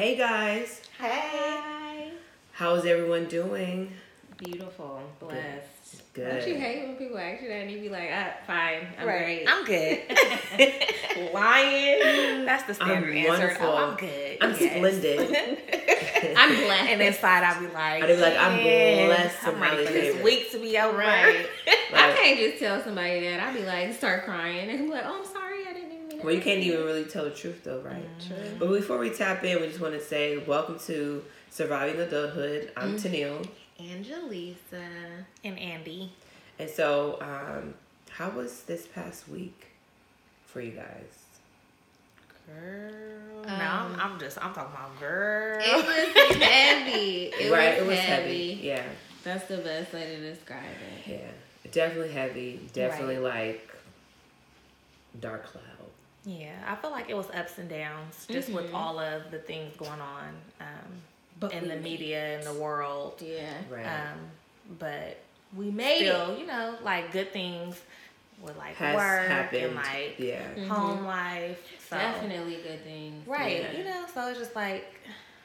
Hey guys, Hey. how's everyone doing? Beautiful. Blessed. Good. Don't you hate when people ask you that and you be like, ah, fine, I'm great. I'm good. Lying. That's the standard I'm answer. wonderful. Oh, I'm good. I'm Yes. splendid. I'm blessed. And inside, I'll be like, I'll be like, I'm blessed to I'm ready for this week to be over. Right. I can't just tell somebody that. I'd be like, start crying. And be like, oh, I'm sorry. I didn't even mean well, you can't even really tell the truth though, right? Mm-hmm. But before we tap in, we just want to say welcome to Surviving Adulthood. I'm Mm-hmm. Tennille. Angelisa. And Andy. And so, um, how was this past week for you guys? Girl. Um, no, I'm, I'm just, I'm talking about girl. It was heavy. It right, was it was heavy. heavy. Yeah, That's the best way to describe it. yeah, definitely heavy. Definitely like dark cloud. Yeah, I feel like it was ups and downs just with Mhm. all of the things going on um, But in the made media and the world. Yeah. Right. Um, but We made still, you know, like good things with like Has work happened. and like yeah. Mhm. home life. So, Definitely good things. Right, Yeah. you know, so it's just like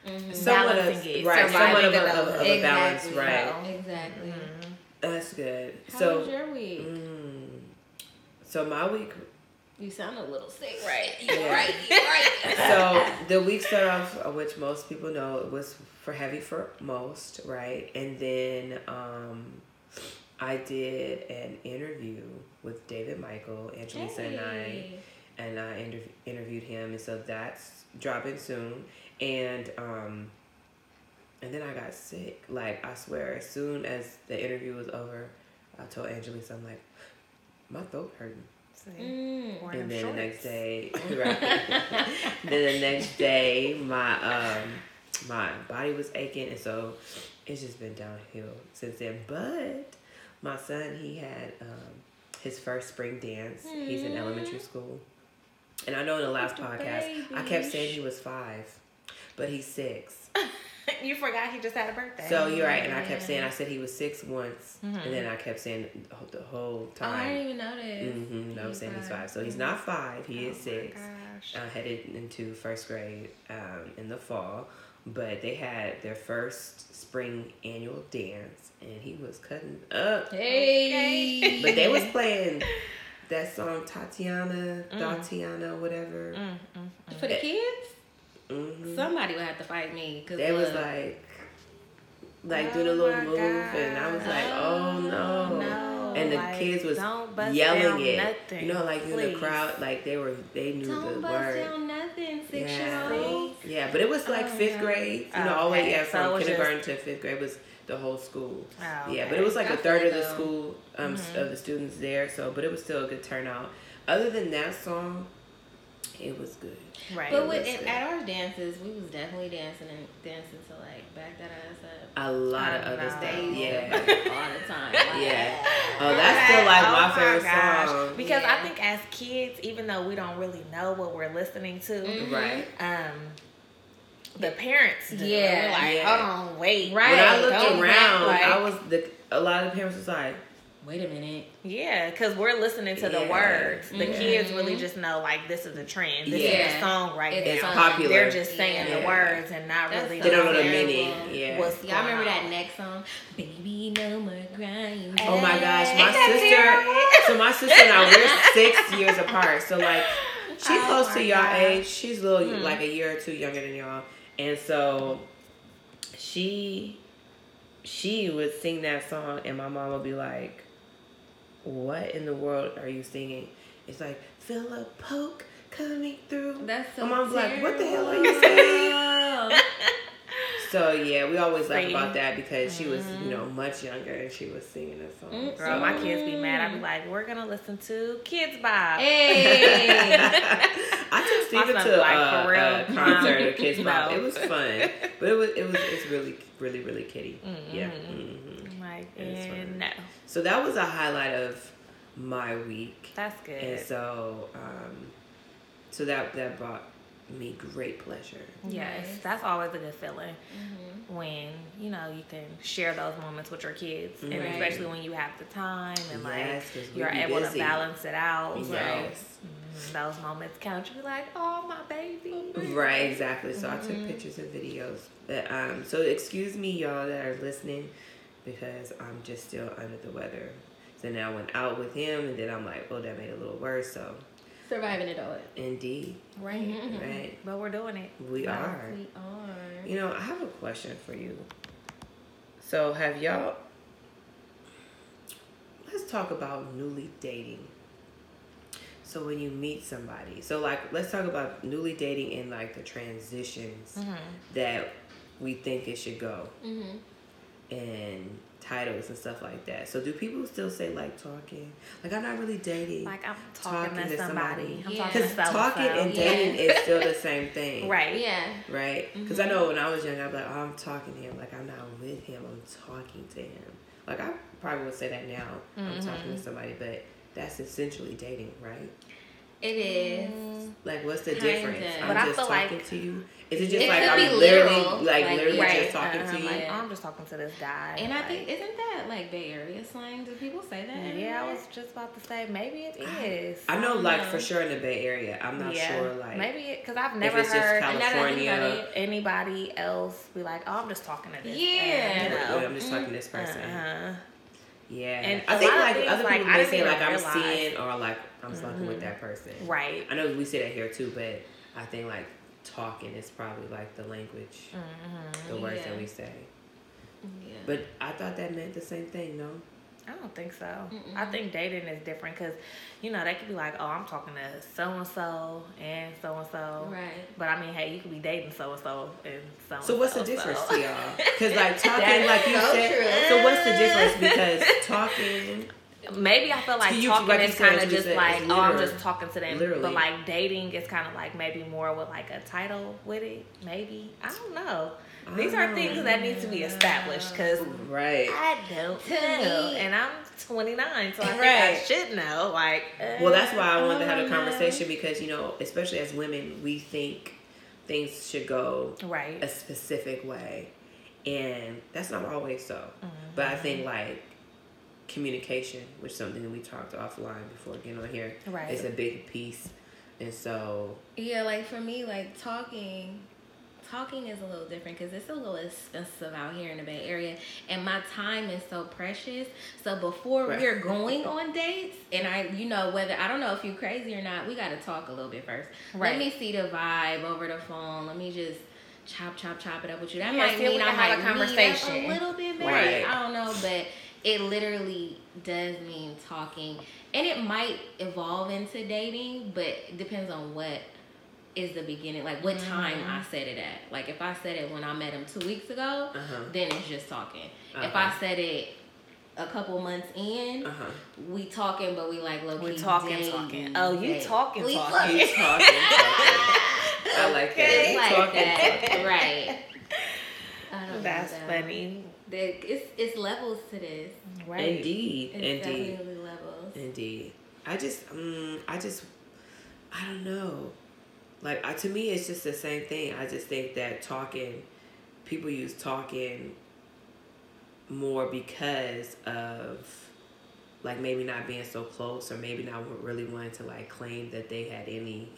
Mhm. Somewhat of, it, right, somewhat of a, surviving of, of a Exactly. balance, right? So- Exactly. mhm. That's good. How so, was your week? mm, so my week. You sound a little sick, right? Yeah. You're right. You're right. So the week started off, uh, which most people know, it was for heavy for most, right? And then um, I did an interview with David Michael, Angelisa, and I. And I inter- interviewed him, and so that's dropping soon. And um, and then I got sick. Like I swear, as soon as the interview was over, I told Angelisa, I'm like, my throat hurting. See, Mm. And them then the next day, right? then the next day, my um, my body was aching, and so it's just been downhill since then. But my son, he had um, his first spring dance. He's in elementary school, and I know in the last Little podcast I kept saying he was five, but he's six. you forgot he just had a birthday. So you're right, and I kept saying I said he was six once, Mhm. and then I kept saying the whole- time. Oh, I didn't even know this. Mm-hmm. I was He's saying he's five. five. So he's not five. He Oh is my six. gosh. Uh, headed into first grade um, in the fall. But they had their first spring annual dance, and he was cutting up. Hey. But they was playing that song Tatiana, Mm. Tatiana, whatever. Mm, mm, mm. For the kids, hmm somebody would have to fight me because They was like, like doing a Oh little move, and I was like, oh no. no. And the like, kids was yelling it. nothing, You know, like in the crowd, like they were, they knew don't the bust word. down nothing, six Yeah. year old. Yeah, but it was like Oh, fifth no. grade. You know, all the way yeah, from was kindergarten to fifth grade was the whole school. Oh, Yeah, but it was like a third of the though. school um, Mhm. of the students there. So, but it was still a good turnout. Other than that song, it was good. right. But with, was at, good. at our dances, we was definitely dancing and dancing to like back that ass up. A lot of other know. stuff. Yeah. all the time. Like, Yeah. Oh, that's still like Oh my favorite gosh. song. Because I think as kids, even though we don't really know what we're listening to, Mhm. Right. um, the parents do. Yeah. We're like, Yeah. hold on, wait. Right. When I don't looked act around, like- I was the a lot of the parents was like, Wait a minute. Yeah, because we're listening to the words. The Mhm. kids really just know like this is a trend. This is a song right It's now. popular. They're just saying Yeah. the words and not That's really. so they don't know the meaning. Yeah. What's Y'all remember going that next song? Baby, no more crying. Oh my gosh, my sister. So my sister and I we're six years apart. So like she's Oh close to y'all gosh. age. She's a little Hmm. like a year or two younger than y'all. And so she she would sing that song and my mom would be like, What in the world are you singing? It's like, Philip a poke coming through. That's so My mom's like, "What the hell are you terrible." saying?" So yeah, we always laugh about that because she was, you know, much younger and she was singing that song. Mm, Girl, my kids be mad. I'd be like, we're gonna listen to Kidz Bop. Hey. I took Steven to like, for real? a concert of Kidz Bop. No. It was fun, but it was it was it's really really really kiddie. Yeah. Mhm. hmm I'm like, It is eh, fun. no, So that was a highlight of my week, that's good. and so um, so that that brought me great pleasure. Yes, Nice. that's always a good feeling Mhm. when you know you can share those moments with your kids, and Right. especially when you have the time and Yes, 'cause like you're able busy. to balance it out. So, Yes. those moments count. You be like, oh my baby. Right, exactly. So I Mm-hmm. took pictures and videos. But um, so excuse me, y'all that are listening, because I'm just still under the weather. So now I went out with him, and then I'm like, well, that made it a little worse. So Surviving it all. indeed, Right. right, But we're doing it. we are. We are. You know, I have a question for you. So have y'all? Let's talk about newly dating. So when you meet somebody, so like let's talk about newly dating and like the transitions Mm-hmm. that we think it should go Mm-hmm. And titles and stuff like that. So do people still say like talking? Like I'm not really dating. Like I'm talking, Talking to to somebody. somebody. I'm Yeah. talking to because so talking and Yeah. dating is still the same thing. Right. Yeah. Right? Mm-hmm. Because I know when I was young, I'd be like, oh, I'm talking to him. Like, I'm not with him, I'm talking to him. Like, I probably would say that now. I'm mm-hmm. talking to somebody, but that's essentially dating, right? It is. Mm. Like, what's the Kinda. difference? I'm But I just feel talking like- to you. Is it just It like I'm literally, literal, like, like, literally right, just talking Uh-huh, to you? Like, Yeah. I'm just talking to this guy. And I think isn't that like Bay Area slang? Do people say that? Yeah, I was just about to say maybe it is. I know, don't like, know. for sure in the Bay Area. I'm not yeah, sure, like, maybe because I've never it's heard now that I think about California. it, anybody else be like, "Oh, I'm just talking to this." Yeah. and, you know. I'm just talking to this person. Uh-huh. Yeah. And I think, like, things, other people I may say, even like, I'm seeing or, like, I'm fucking with that person. Right. I know we say that here too, but I think like talking is probably like the language, Mm-hmm. the words that we say. Yeah. But I thought that meant the same thing, no? I don't think so. I think dating is different because, you know, they could be like, "Oh, I'm talking to so and so and so and so." Right. But I mean, hey, you could be dating so and so and so. So what's the difference to y'all? Because like talking, like you so said. true. So what's the difference? Because talking, Maybe I feel like you, talking is kind of just like, oh, I'm just talking to them. Literally. But like dating is kind of like maybe more with like a title with it. Maybe I don't know. These are things that need to be established because right? I don't know, and I'm 29, so I think I should know. Like, Well, that's why I wanted to uh, have a conversation because you know, especially as women, we think things should go Right. a specific way, and that's not always so. Mm-hmm. But I think like communication, which is something that we talked offline before getting on here, Right. is a big piece. And so, Yeah, like for me, like talking, talking is a little different because it's a little expensive out here in the Bay Area, and my time is so precious. So before Right. we're going on dates, and I, you know, whether I don't know if you're crazy or not, we got to talk a little bit first. Right. Let me see the vibe over the phone. Let me just chop, chop, chop it up with you. That Yeah, might mean I have a conversation. a little bit better. Right. I don't know, but it literally does mean talking, and it might evolve into dating, but it depends on what is the beginning, like what time I said it at. Like if I said it when I met him two weeks ago, uh-huh, then it's just talking. If Uh-huh. I said it a couple months in, uh-huh. we talking, but we like low key talking, dating. talking. Oh, you talking, We talking. He's talking, talking. I like that. Like talking, that, talking. right? I don't know That's funny. There- It's it's levels to this. Right. Indeed, It's indeed, definitely levels. indeed. I just, um, I just, I don't know. Like, I, to me, it's just the same thing. I just think that talking, people use talking more because of like maybe not being so close or maybe not really wanting to like claim that they had any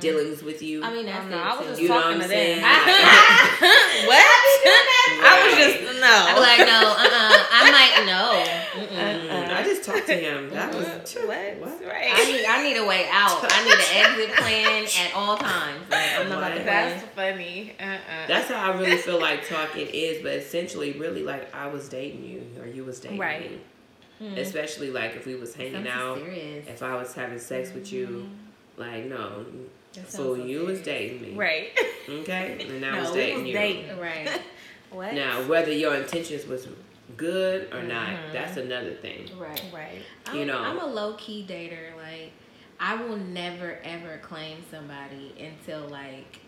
dealings with you. I mean, that's no, it I was too. just You know talking what I'm to them. saying? what? I was just no. I'm like, no, uh, uh I might know. Mm-mm. Mm, I just talked to him. That was what? what? Right. I need, I need a way out. I need an exit plan at all times. Like, I'm not about to What? That's play. funny. Uh-uh. That's how I really feel like talking is, but essentially, really, like I was dating you or you was dating Right. me. Especially like if we was hanging out, serious. if I was having sex with you, like no, That so sounds so you was dating me, right. Okay, and I No, was dating was you. dating. Right, What? Now, whether your intentions was good or not, Mhm. that's another thing. right. Right. I'm, You know. I'm a low key dater. Like, I will never ever claim somebody until like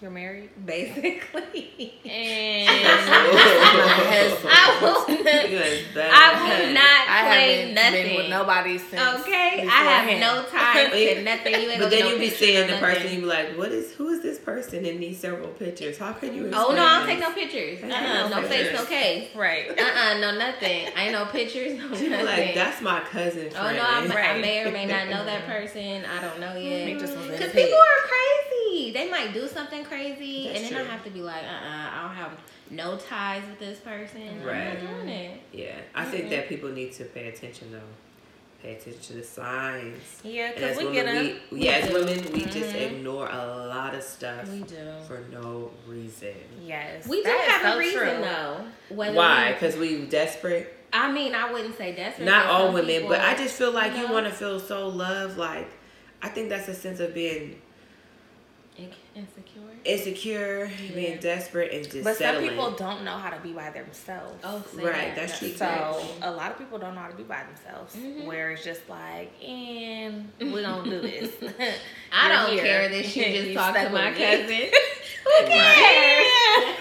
You're married. basically. And. I will. You. I will not I claim haven't nothing. been with nobody since. Okay, I have him. no time to nothing. You ain't But then no you be seeing the nothing. person, you be like, "What is? Who is this person in these several pictures? How can you?" Oh no, I don't take no pictures. Uh-uh, no no face, pictures. no case. Right. Uh, uh no nothing. I ain't no pictures, no She be nothing. like, "That's my cousin." Oh no, I, I Right. may or may not know that person. I don't know yet. He just was in Because people are crazy. They might do something crazy, That's and then true. I have to be like, uh, uh I don't have no ties with this person. Right. I'm not doing it. Yeah, I think that people need to pay attention though. Pay attention to the signs. Yeah, because as we get women, them. we, yeah, as women, we just Mhm. ignore a lot of stuff We do. for no reason. Yes. We do that is have so a reason true. though. Whether Why? we- Because we desperate. I mean, I wouldn't say desperate. Not all some women, but I just feel like you, know? want to feel so loved. Like, I think that's a sense of being In- insecure. insecure, being desperate, and just But some people don't know how to be by themselves. Oh, say Right, that. that's true. So a lot of people don't know how to be by themselves. Mhm. Where it's just like, and we don't do this. I don't here. care that she just talked to my cousin. Who cares?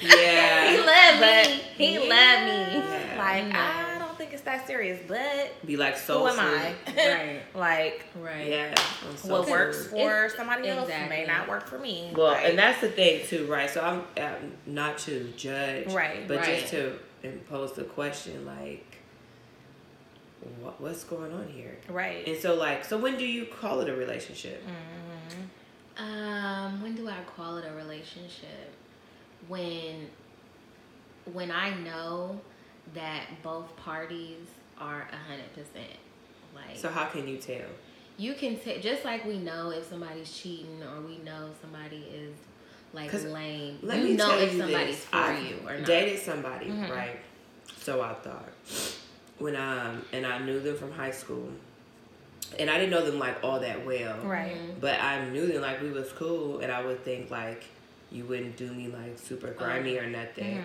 he Yeah, loved But- me. He Yeah. loved me. Yeah. Like No. I don't think it's that serious, but be like so who am I? Right. like Right. Yeah, so what works for It's- somebody else exactly. may not work for me. Well, Like, and that's the thing too, right? So I'm um, not to judge, Right. But Right. just to impose the question, like, what, what's going on here? right. And so, like, so when do you call it a relationship? Mhm. Um, when do I call it a relationship? When when I know that both parties are a hundred percent like So how can you tell? you can tell just like we know if somebody's cheating or we know somebody is like lame. Let you me know tell if you somebody's this. for I you or not. dated somebody, Mhm. right? So I thought when um and I knew them from high school, and I didn't know them like all that well, Right. Mhm. But I knew them like we was cool, and I would think like you wouldn't do me like super grimy or nothing. Mhm.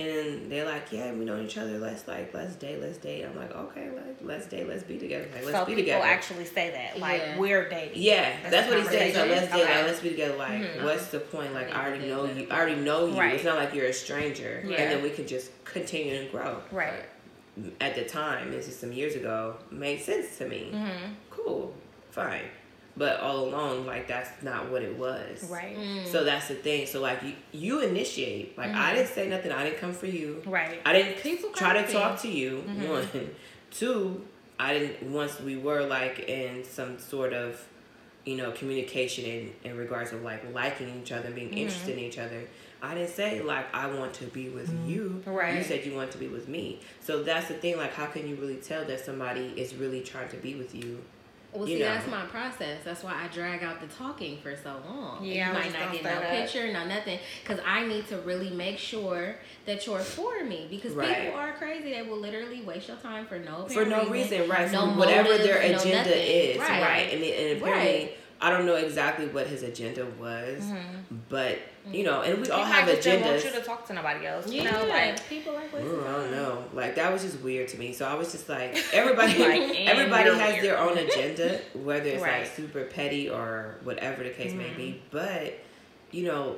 And they're like, yeah, we know each other. Let's like let's date, let's date. I'm like, okay, like let's date, let's be together. Like, let's so be people together. actually say that, like Yeah. we're dating. yeah, that's, the what he said. So let's date, Okay. like let's be together. Like, Mhm. what's the point? Like, I already know you. I already know you. Right. It's not like you're a stranger, Yeah. and then we can just continue and grow. Right. At the time, this is some years ago, made sense to me. Mm-hmm. Cool, fine. But all along, like that's not what it was. Right. Mm. So that's the thing. So like you, you initiate. Like I Mhm. didn't say nothing. I didn't come for you. Right. I didn't People try to crazy. talk to you. Mhm. One, two. I didn't. Once we were like in some sort of, you know, communication in in regards of like liking each other, and being Mhm. interested in each other. I didn't say like I want to be with you. Right. You said you want to be with me. So that's the thing. Like, how can you really tell that somebody is really trying to be with you? Well, you see, know. that's my process. That's why I drag out the talking for so long. Yeah, I you might not get no that. picture, no nothing, because I need to really make sure that you're for me. Because Right. people are crazy; they will literally waste your time for no for no reason, right? no for whatever motive, their agenda nothing. is, Right. right? And, it, and apparently, Right. I don't know exactly what his agenda was, Mm-hmm. but you know, and we He all have just don't want agendas. you to talk to nobody else. Yeah, know, like people like wasting Ooh, I don't know. Like that was just weird to me. So I was just like, everybody, Like, everybody has weird. their own agenda, whether it's Right. like super petty or whatever the case may Mhm. be. But you know,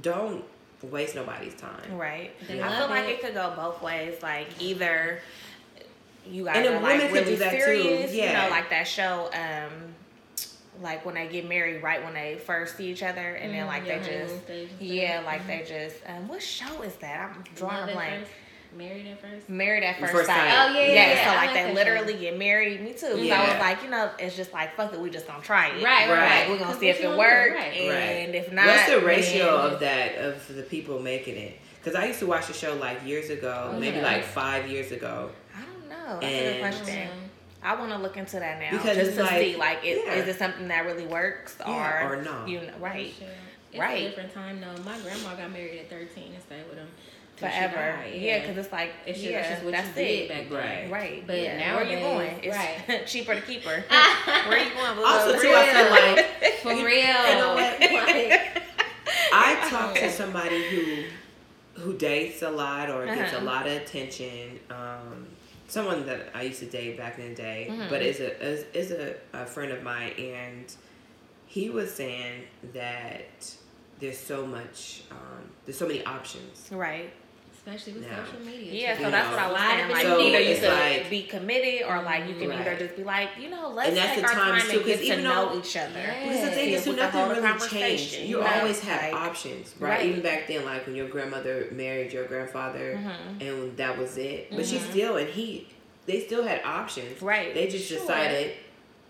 don't waste nobody's time. right. They I feel like it. it could go both ways. Like either you guys And a are like could really do that too, serious, you yeah. know, like that show, um, like when they get married, right when they first see each other, and then Mm, like your they just, stage and yeah, stuff. like they just, um, what show is that? I'm drawing Love a blank. married at first. Married at first, First sight. sight. Oh, yeah, yeah, yeah. So like like they that literally get married. Me too. too. 'cause I was like, you know, it's just like fuck it. We just gonna try it. Right, right, Right. right. We're gonna see if it gonna works, Right. and if not, What's the ratio then- of that of the people making it? Because I used to watch the show like years ago, Oh, maybe yeah. like five years ago. I don't know. That's a good question. I want to look into that now Because just it's to like- see like is, yeah. is it something that really works or Yeah, or no. you know, right Sure. It's Right. a different time though. My grandma got married at 13 and stayed with him forever yeah because it's like it's just, yeah that's just what that's you did it back then. Right. right But yeah. where you nowadays- going it's right. cheaper to keep her where you going boo? Also, For too, I feel real. like For real. you know what? Like, I talk to somebody who who dates a lot or gets a Uh-huh. lot of attention. Um, someone that I used to date back in the day, Mhm. but is a is, is a, a friend of mine, and he was saying that there's so much, um, there's so many options. right especially with Now. social media. Yeah, too. so that's what I was saying. up Like, in So the either you it's could like- be committed, or like you can either just be like, you know, let's And that's take the our times, time too, and 'cause get to know though- each other. Yeah. Because the thing See is, if too, we can nothing really conversation, changed. you You know? always have Like- options, right? Right. Even back then, like when your grandmother married your grandfather, Mhm. and that was it. But she Mhm. still, and he, they still had options. Right. They just Sure. decided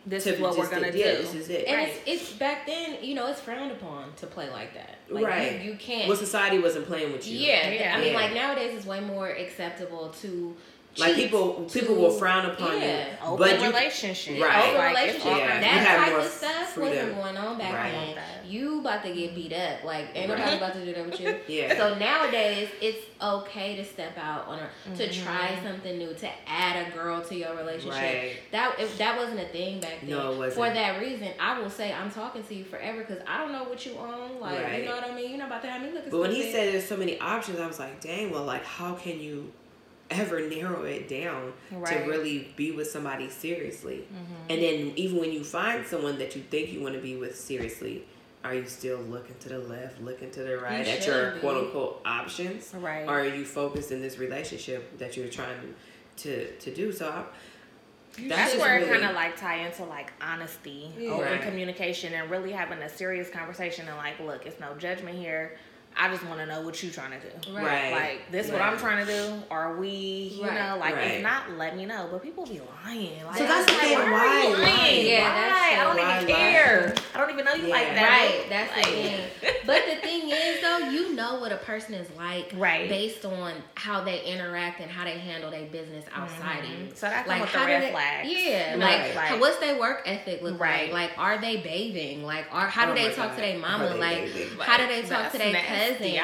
This is what we're gonna do. yeah, do. This is it. And Right. it's it's back then, you know, it's frowned upon to play like that. Like, Right. You, you can't. Well, society wasn't playing with you. yeah, Yeah. I mean, Yeah. like nowadays, it's way more acceptable to. Like cheat, people, to- people will frown upon yeah. you, Open but you, relationship. Right. Open Like, it's relationship, Yeah. that type of stuff freedom. wasn't going on back Right. then. You about to get beat up, like ain't nobody Right. about to do that with you. Yeah. So nowadays, it's okay to step out on a to Mhm. try something new, to add a girl to your relationship. Right. That if that wasn't a thing back then. No, it wasn't. For that reason, I will say I'm talking to you forever because I don't know what you own. Like Right. you know what I mean. You're not about to have me looking. But when he said there's so many options, I was like, dang, well, like, how can you ever narrow it down Right. to really be with somebody seriously? Mhm. And then even when you find someone that you think you want to be with seriously, are you still looking to the left, looking to the right You at your be. quote unquote options? Right. Or are you focused in this relationship that you're trying to to do? So I, That's should where it kind of like tie into like honesty, Yeah. open Right. communication, and really having a serious conversation and like, look, it's no judgment here. I just want to know what you trying to do. Right. Right. Like this, is what I'm trying to do. Are we, you Right. know, like Right. if not, let me know. But people be lying. Like, So that's the I'm thing, Like, why? why? Are you lying? Yeah, Why? that's I don't Why even lie? care. I don't even know you Yeah. like that. Right, that's the thing. But the thing is, though, you know what a person is like Right. based on how they interact and how they handle their business mm-hmm. outside of you. So that come Like with the how do red they? flags. Yeah, Right. like, Like- what's their work ethic look Right. like? Like, are they bathing? Like, are how oh do Oh they talk God. to their mama? Like, how do they talk to their nasty.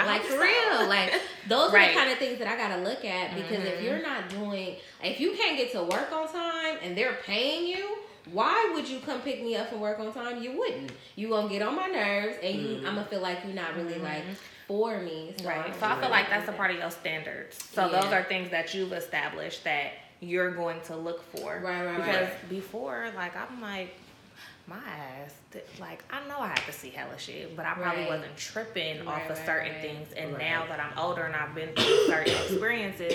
Like for real, like those are the kind of things that I gotta look at because if Mhm. you're not doing, if you can't get to work on time and they're paying you, why would you come pick me up from work on time? You wouldn't. You gonna get on my nerves, and you, Mhm. I'm gonna feel like you're not really like Mhm. for me. So Right. So I feel like that's a part of your standards. So Yeah. those are things that you've established that you're going to look for. Right, right, Because right. before, like I'm like, my ass, like I know I had to see hella shit, but I probably Right. wasn't tripping off of right, certain right. things. And Right. now that I'm older and I've been through certain experiences,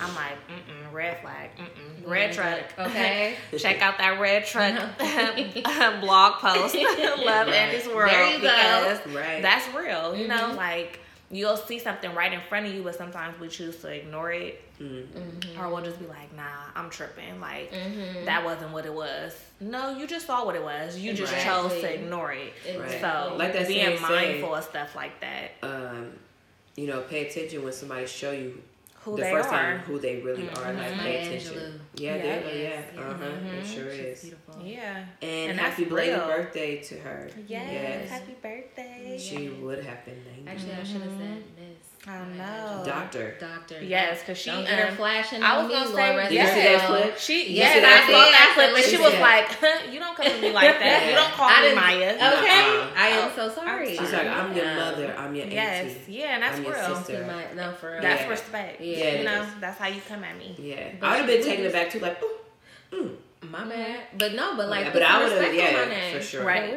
I'm like, mm mm, red flag, mm mm, red truck. Okay. Check out that red truck blog post, Love Right. Andy's World, There you go. Right. that's real. You know, Mhm. like you'll see something right in front of you, but sometimes we choose to ignore it, Mm. Mm-hmm. or we'll just be like, "Nah, I'm tripping." Like Mhm. that wasn't what it was. No, you just saw what it was. You just Exactly. chose to ignore it. Right. So Like that being saying mindful of stuff like that, Um, you know, pay attention when somebody show you who the they first are. time who they really are. Mhm. Like Maya pay Angelou. attention. Yeah, Yeah. there you go. Yeah, uh huh. Mhm. It sure She's is. beautiful. Yeah. And, And happy that's belated real. birthday to her. Yes. Happy birthday. She would have been named Actually, I should have said Miss. I know. doctor. Doctor. Yes, because she. Don't get her um, flashing I was gonna Laura say, Did you see yes. that clip? She, You yes, see I that saw clip? that clip, and She she was said- like, "You don't come to me like that. You don't call I me didn't- Maya." Okay. Nuh-uh. I am so sorry. She's like, I'm your mother. I'm your Yes, auntie. Yes. Yeah, and that's I'm your real. sister. My- no, for real. That's Yeah. respect. Yeah, you know, is. that's how you come at me. Yeah, But I would have been was taken just- aback too. Like, ooh, mm. My bad. But no, but like, Yeah, but I would've- respect yeah, my name. for sure. Right. For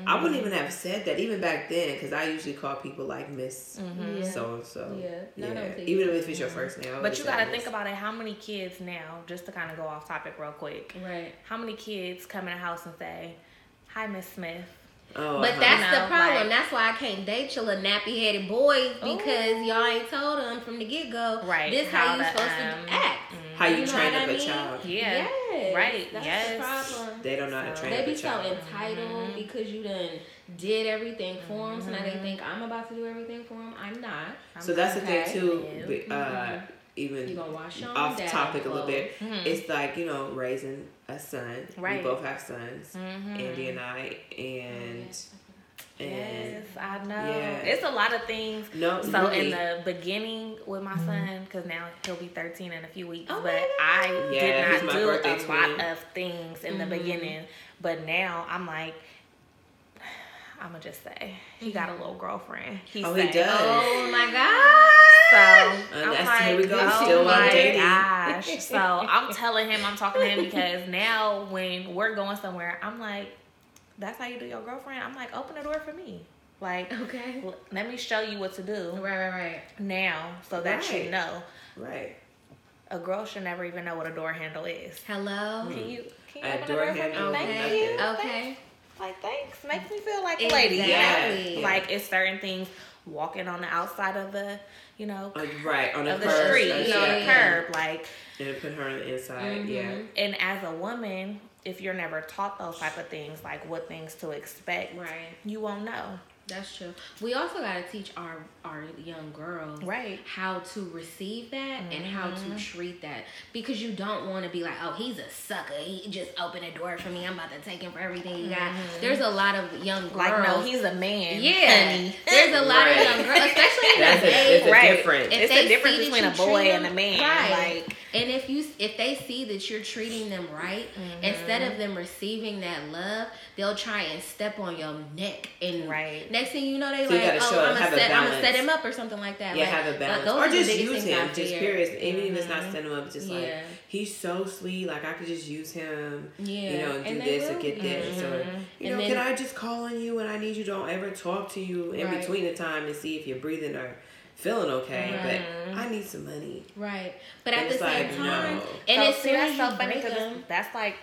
real. I wouldn't even have said that even back then because I usually call people like Miss. So and so. Yeah. No, Yeah, even if it's your first name. But you got to think about it. How many kids now, just to kind of go off topic real quick, Right. how many kids come in the house and say, "Hi, Miss Smith." Oh, But uh-huh. that's You know, the problem. like- that's why I can't date your little nappy headed boys because Ooh. y'all ain't told them from the get go. Right, This how, how you to, supposed um, to act. How you, You train what up I a mean? child. Yeah. Yes. Right, That's yes. the problem. They don't know how to So- train They be so child. entitled Mhm. because you done did everything for them. So now they Mhm. think I'm about to do everything for them. I'm not. So that's the thing too. Yeah. be- Uh, even You gonna wash off damn topic a little clothes. bit. Mhm. It's like you know raising a son. Right. We both have sons. Mhm. Andy and I, and and Yes, I know. Yeah. It's a lot of things. no. So really, in the beginning with my son, because now he'll be 13 in a few weeks, Oh but I Yeah, did not do a lot of things in the Mhm. beginning. But now I'm like, I'm gonna just say he got a Mm-hmm. little girlfriend. He Oh, say, he does. Oh my god. So And I'm like, here we go, oh still my dating. gosh. So I'm telling him, I'm talking to him because now when we're going somewhere, I'm like, that's how you do your girlfriend. I'm like, open the door for me. Like, Okay. l- let me show you what to do Right, right, right. now so that you know. Right. A girl should never even know what a door handle is. Hello. Can you, can you A open door the door for me? handle, Thank Okay. you. Okay. Thanks. Like, thanks. Makes me feel like a lady. you know? Exactly. Yeah. Like, it's certain things walking on the outside of the, you know, Uh, right on the, of the curb, street, you know, yeah. the curb. Like, and put her on the inside. Mhm. Yeah. and as a woman, if you're never taught those type of things, like what things to expect, Right. you won't know. That's true. We also got to teach our our young girls Right. how to receive that and how Mm-hmm. to treat that because you don't want to be like, oh, he's a sucker. He just opened a door for me. I'm about to take him for everything he got. There's a lot of young girls. Mm-hmm. Like, no, he's a man. yeah. honey. There's a lot Right. of young girls, especially in That's the a, it's a Right. difference. If it's a difference between a boy and a man. right. Like, And if you if they see that you're treating them right, Mm-hmm. instead of them receiving that love, they'll try and step on your neck. And Right. next thing you know, they So like, oh, I'm gonna set, I'm gonna set him up or something like that. Yeah, Like, have a like, balance, those or just use things I him. Just fear. period. Even if it's not Mhm. setting him up, just Yeah. like he's so sweet. Like I could just use him. Yeah, You know, and do and they this or get this, or Mm-hmm. you And know, then- can I just call on you when I need you? Don't ever talk to you in Right. between the time and see if you're breathing or feeling okay. Right. But mm-hmm. I need some money. Right, but And at the same like, time, no. and so, as see, soon that's so funny because that's like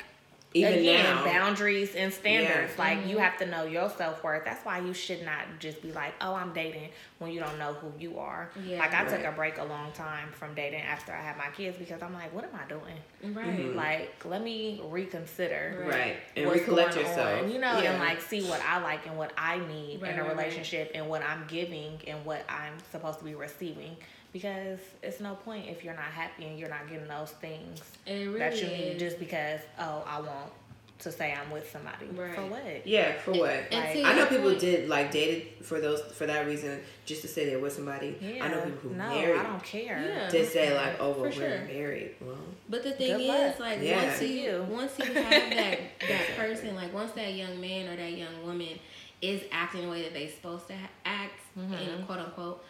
Even again, now, boundaries and standards. Yeah. Like Mm-hmm. you have to know your self worth. That's why you should not just be like, "Oh, I'm dating," when you don't know who you are. Yeah. like I took a break a long time from dating after I had my kids because I'm like, "What am I doing?" right, Mhm. Like, let me reconsider. right, and what's recollect yourself. on, you know, yeah. and like see what I like and what I need Right, in a right, right. relationship and what I'm giving and what I'm supposed to be receiving. Because it's no point if you're not happy and you're not getting those things really that you is. need just because oh I want to say I'm with somebody. Right. For what? yeah, for what? And Like, to I know people point- did like dated for those for that reason, just to say they're with somebody. Yeah. I know people who no, married I don't care. Yeah. to say like, oh, well, we're sure. married. Well, But the thing is, luck. like Yeah. once you, You. once you have that that person, like once that young man or that young woman is acting the way that they're supposed to act, Mm-hmm. in quote unquote,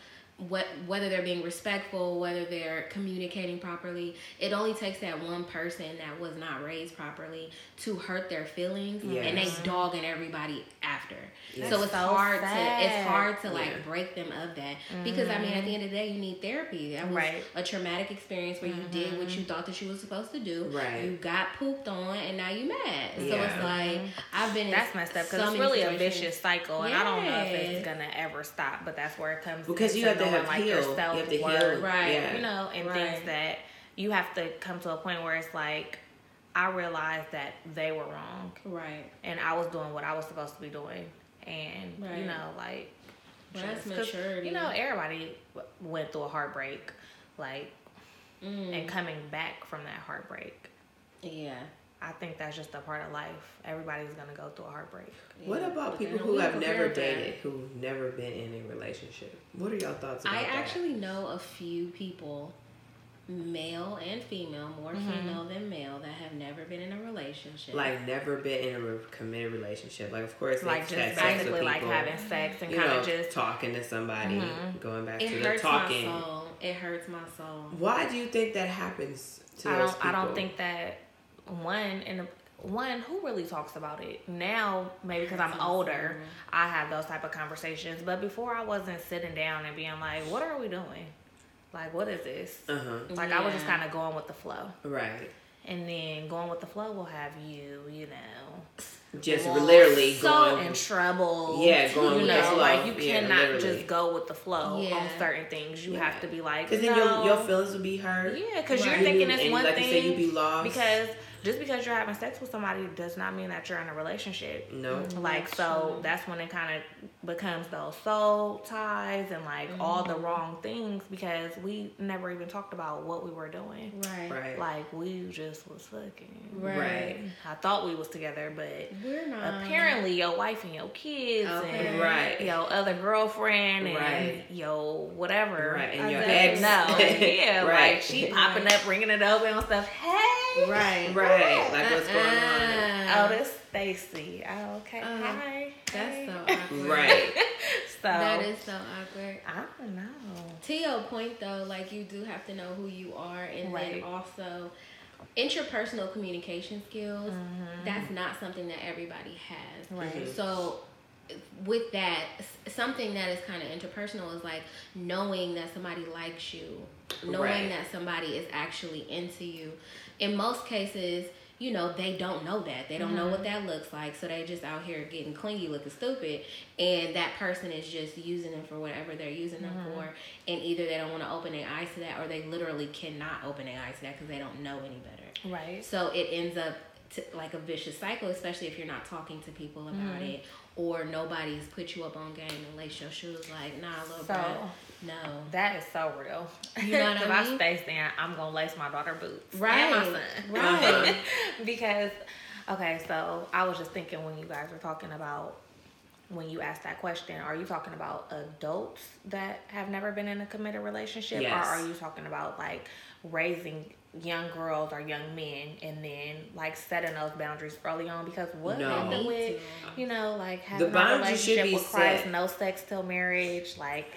what whether they're being respectful, whether they're communicating properly, it only takes that one person that was not raised properly to hurt their feelings, and they dogging everybody after. Yes. So it's so hard to it's hard to like Yeah. break them of that because I mean at the end of the day you need therapy. That was Right. a traumatic experience where you did what mm-hmm. you thought that you was supposed to do. Right. You got pooped on and now you mad. So it's like mm-hmm. I've been That's messed up because so it's many really a vicious cycle, and I don't know if it's gonna ever stop. But that's where it comes Because you into have to have like healed. your You have to heal. self-worth, Right. Yeah. you know, and Right. things that you have to come to a point where it's like I realized that they were wrong, Right. and I was doing what I was supposed to be doing, and Right. you know, like Well, that's maturity. You know, everybody w- went through a heartbreak, like, Mm, and coming back from that heartbreak. yeah. I think that's just a part of life. Everybody's gonna go through a heartbreak. what about But people who have never for that. dated, who've never been in a relationship? What are y'all thoughts about I that? actually know a few people, male and female, more Mm-hmm. female than male, that have never been in a relationship. like never been in a re- committed relationship. Like of course, Like just had sex with basically like having sex and kind of just talking to somebody, Mhm. going back it to the hurts talking. my soul. It hurts my soul. Why do you think that happens to I don't. people? I don't think that one and the- one who really talks about it now. Maybe because I'm older, I have those type of conversations. But before, I wasn't sitting down and being like, "What are we doing? Like, what is this?" Uh huh. Like I was just kind of going with the flow, Right. and then going with the flow will have you, you know, Just lost literally so going. in trouble. Yeah, going you with know, the flow. like you Yeah, cannot literally. just go with the flow Yeah. on certain things. You Yeah. have to be like, Because then your, your feelings will be hurt. Yeah, because Right. you're thinking and it's one like thing. you say, you be lost. because just because you're having sex with somebody does not mean that you're in a relationship. no. Like so true. that's when it kind of becomes those soul ties and like all Mm-hmm. the wrong things because we never even talked about what we were doing. Right. Right. Like we just was fucking. Right. Right. I thought we was together, but We're not. apparently your wife and your kids Okay. and Right. your other girlfriend and Right. your whatever. Right, and I your didn't ex. No, yeah, right. like she popping up, ringing it over and stuff. Hey, Right. Right. Like what's going on? Uh-uh. Oh, this Stacy. Oh, okay. Uh, Hi. That's so awkward. Right. So That is so awkward. I don't know. To your point though, like you do have to know who you are and Right. then also interpersonal communication skills, that's not something that everybody has. Mm-hmm. Right. So with that, something that is kind of interpersonal is like knowing that somebody likes you, knowing Right. that somebody is actually into you. In most cases, you know, they don't know that. They don't know what that looks like. So they just out here getting clingy, looking stupid. And that person is just using them for whatever they're using them for. And either they don't want to open their eyes to that or they literally cannot open their eyes to that because they don't know any better. Right. So it ends up to, like a vicious cycle, especially if you're not talking to people about Mm-hmm. it or nobody's put you up on game and lace your shoes like, nah, little So- bro, no. That is so real. You know what I mean? stay saying I'm gonna lace my daughter boots and Right, my son. right. because okay, so I was just thinking when you guys were talking about when you asked that question, are you talking about adults that have never been in a committed relationship, Yes. or are you talking about like raising young girls or young men and then like setting those boundaries early on? Because what No. happened with you know like having a boundaries should relationship be requires set. no sex till marriage, like.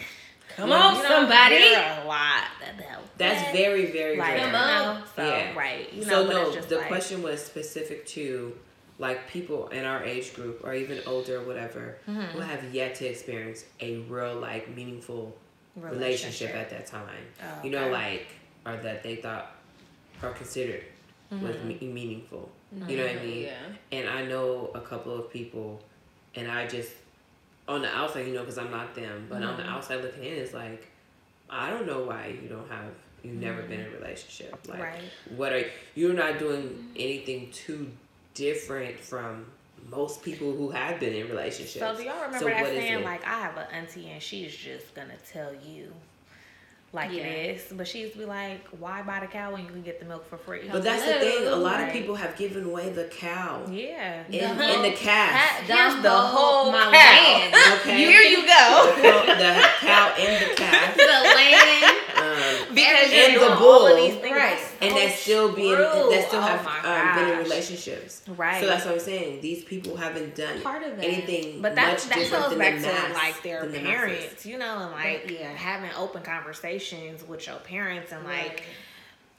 Come on, somebody. a lot about That's that. very, very like, rare. Come on. so Yeah. right. You know, so no, the like, question was specific to like people in our age group or even older or whatever Mm-hmm. who have yet to experience a real like meaningful relationship, at that time. Oh, You know, like or that they thought or considered was Mm-hmm. me- meaningful. You know what I mean? Yeah. And I know a couple of people, and I just on the outside, you know, because I'm not them, but on the Mm-hmm. outside looking in, it's like I don't know why you don't have you've never been in a relationship. Like, Mm-hmm. Right. what are you're not doing anything too different from most people who have been in relationships. So do y'all remember So that what is saying like I have an auntie and she's just gonna tell you like Yeah. it is, but she's be like, why buy the cow when you can get the milk for free? But that's the thing. A lot of people have given away the cow yeah, in, The in whole- the calf. That- here's the whole my cow. land. Okay. Here you go. cow- the cow and the calf. the land. Because And you're the bull. all of these things. Right. And that still being that still Oh have my um, been in relationships. Right. So that's what I'm saying. These people haven't done Part of that. anything But that much that goes back the to like their the parents, you know, and like yeah. having open conversations with your parents and like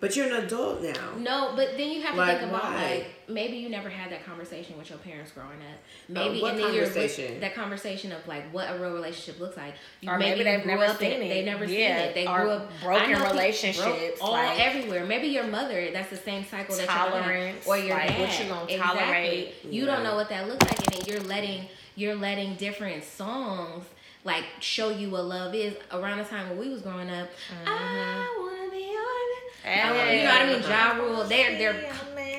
But you're an adult now. No, but then you have to Like, think about why? like maybe you never had that conversation with your parents growing up. Maybe Uh, what and then you're conversation? that conversation of like what a real relationship looks like. Or maybe they've never up in seen it. They never Yeah, seen it. They or grew up broken I know people- relationships, broke all like- everywhere. Maybe your mother. That's the same cycle that you're gonna. Tolerance, or your like, dad. what you gonna Exactly. tolerate. You Yeah. don't know what that looks like, and then you're letting you're letting different songs like show you what love is. Around the time when we was growing up, I wanna be on. I wanna, you know what I mean? Ja Rule. They're they're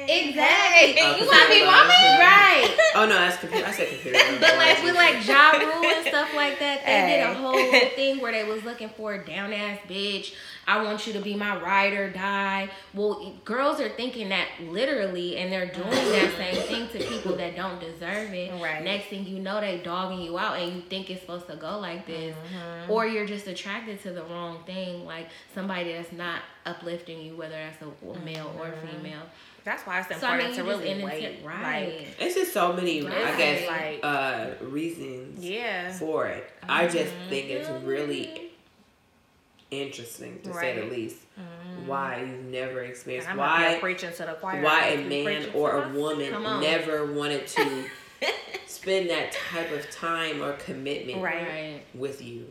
Exactly. Uh, you want to be computer mommy? Right. Oh no, that's computer. I said computer. But like with like Ja Rule and stuff like that, they did a whole thing where they was looking for a down ass bitch. I want you to be my ride or die. Well, girls are thinking that literally, and they're doing that same thing to people that don't deserve it. Right. Next thing you know, they dogging you out, and you think it's supposed to go like this, Mm-hmm. or you're just attracted to the wrong thing, like somebody that's not uplifting you, whether that's a male or Mm-hmm. female. That's why it's So I important mean, to really end wait. into Like, it's just so many, I guess, Like- uh, reasons yeah. for it. I just Mm-hmm. think it's really interesting to say the Right. least. Why you've never experienced I'm why preaching to the choir. why a man or a woman never wanted to spend that type of time or commitment Right. Right. with you.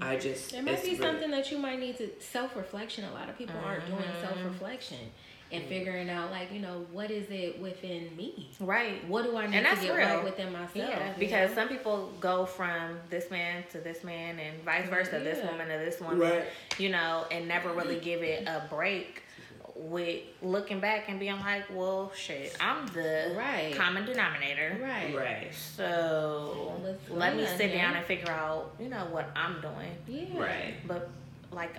I just it might be really- something that you might need to self reflection. A lot of people aren't doing self reflection and figuring out like you know what is it within me. Right. What do I need And to that's get real. right within myself? Yeah, because know? some people go from this man to this man and vice versa, this woman to this woman, Right. you know, and never really give it a break with looking back and being like, well, shit, I'm the Right. common denominator. right, Right. So Let's let me learn, sit yeah. down and figure out, you know, what I'm doing. yeah, Right. But like